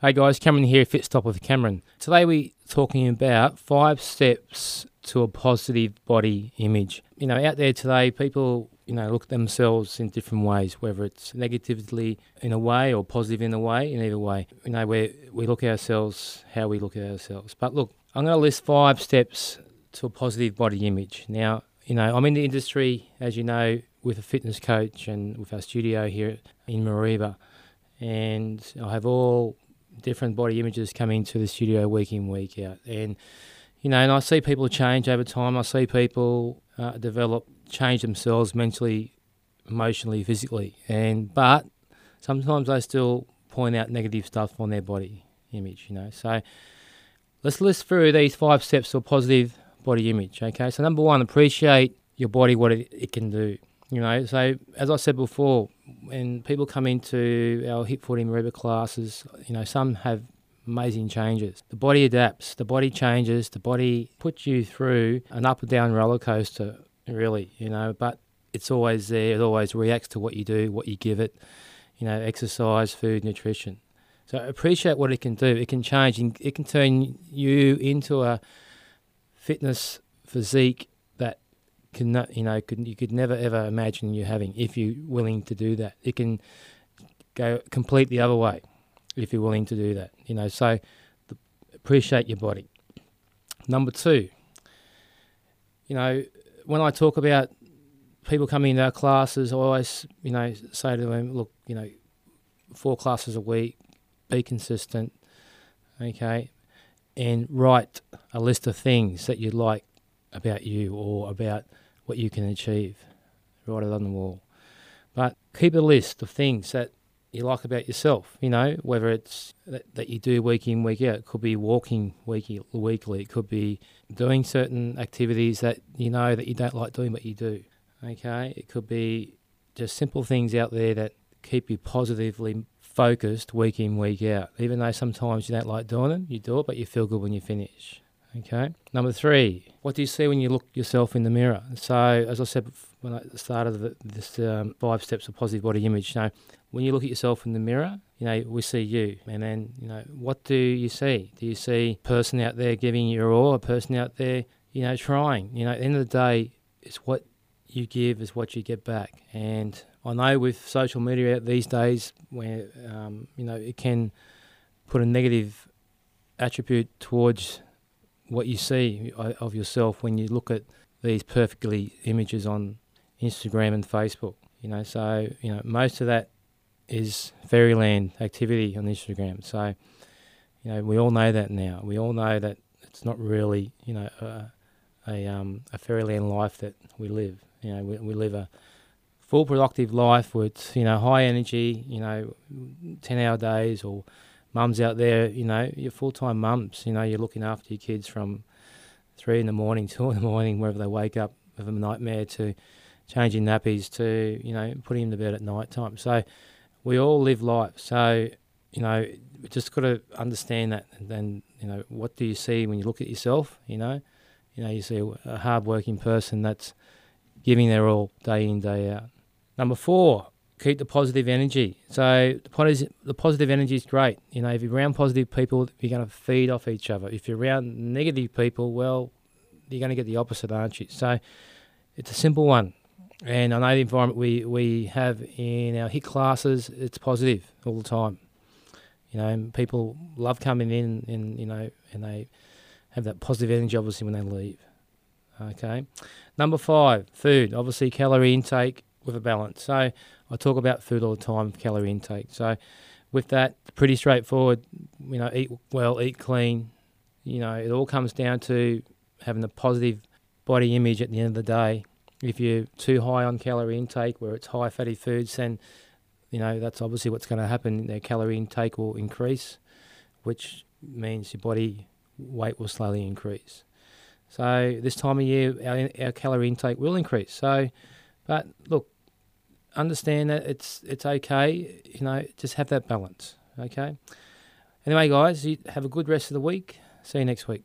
Hey guys, Cameron here, Fit Stop with Cameron. Today we're talking about five steps to a positive body image. You know, out there today, people, you know, look at themselves in different ways, whether it's negatively in a way or positive in a way, in either way. You know, we we look at ourselves how we look at ourselves. But look, I'm going to list five steps to a positive body image. Now, you know, I'm in the industry, as you know, with a fitness coach and with our studio here in Mareeba, and I have all different body images coming to the studio week in, week out. And, you know, and I see people change over time. I see people uh, develop, change themselves mentally, emotionally, physically. And, but sometimes they still point out negative stuff on their body image, you know. So let's list through these five steps a positive body image, okay? So, number one, appreciate your body, what it, it can do. You know, so as I said before, when people come into our hip footy Mareeba classes, you know, some have amazing changes. The body adapts, the body changes, the body puts you through an up and down roller coaster, really, you know, but it's always there, it always reacts to what you do, what you give it, you know, exercise, food, nutrition. So appreciate what it can do. It can change, it can turn you into a fitness physique can not, you know could, you could never ever imagine you having if you're willing to do that. It can go complete the other way if you're willing to do that. You know, so the, appreciate your body. Number two, you know, when I talk about people coming into our classes, I always you know say to them, look, you know, four classes a week, be consistent, okay, and write a list of things that you'd like about you or about what you can achieve. Write it on the wall. But keep a list of things that you like about yourself, you know, whether it's that, that you do week in, week out. It could be walking week, weekly. It could be doing certain activities that you know that you don't like doing, but you do. Okay? It could be just simple things out there that keep you positively focused week in, week out. Even though sometimes you don't like doing them, you do it, but you feel good when you finish. Okay. Number three, what do you see when you look yourself in the mirror? So, as I said when I started the, this um, five steps of positive body image, you know, when you look at yourself in the mirror, you know, we see you. And then, you know, what do you see? Do you see a person out there giving you all, a person out there, you know, trying? You know, at the end of the day, it's what you give is what you get back. And I know with social media out these days, where, um, you know, it can put a negative attribute towards what you see of yourself when you look at these perfectly images on Instagram and Facebook. You know, so you know most of that is fairyland activity on Instagram. So you know we all know that now. We all know that it's not really you know a a, um, a fairyland life that we live. You know, we, we live a full productive life with you know high energy. You know, ten hour days or mums out there, you know, you're full time mums, you know, you're looking after your kids from three in the morning, two in the morning, wherever they wake up with a nightmare to changing nappies to, you know, putting them to bed at night time. So we all live life. So, you know, just got to understand that. And then, you know, what do you see when you look at yourself? You know, you know, you see a hard working person that's giving their all day in, day out. Number four, keep the positive energy. So the positive, the positive energy is great. You know, if you're around positive people, you're going to feed off each other. If you're around negative people, well, you're going to get the opposite, aren't you? So it's a simple one. And I know the environment we, we have in our HIT classes, it's positive all the time. You know, people love coming in and, you know, and they have that positive energy obviously when they leave. Okay. Number five, food. Obviously, calorie intake with a balance. So I talk about food all the time, calorie intake. So with that, pretty straightforward. You know, eat well, eat clean. You know, it all comes down to having a positive body image at the end of the day. If you're too high on calorie intake, where it's high fatty foods, then you know that's obviously what's going to happen. Their calorie intake will increase, which means your body weight will slowly increase. So this time of year, our, our calorie intake will increase. So, but look, understand that it's it's okay. You know, just have that balance. Okay. Anyway, guys, you have a good rest of the week. See you next week.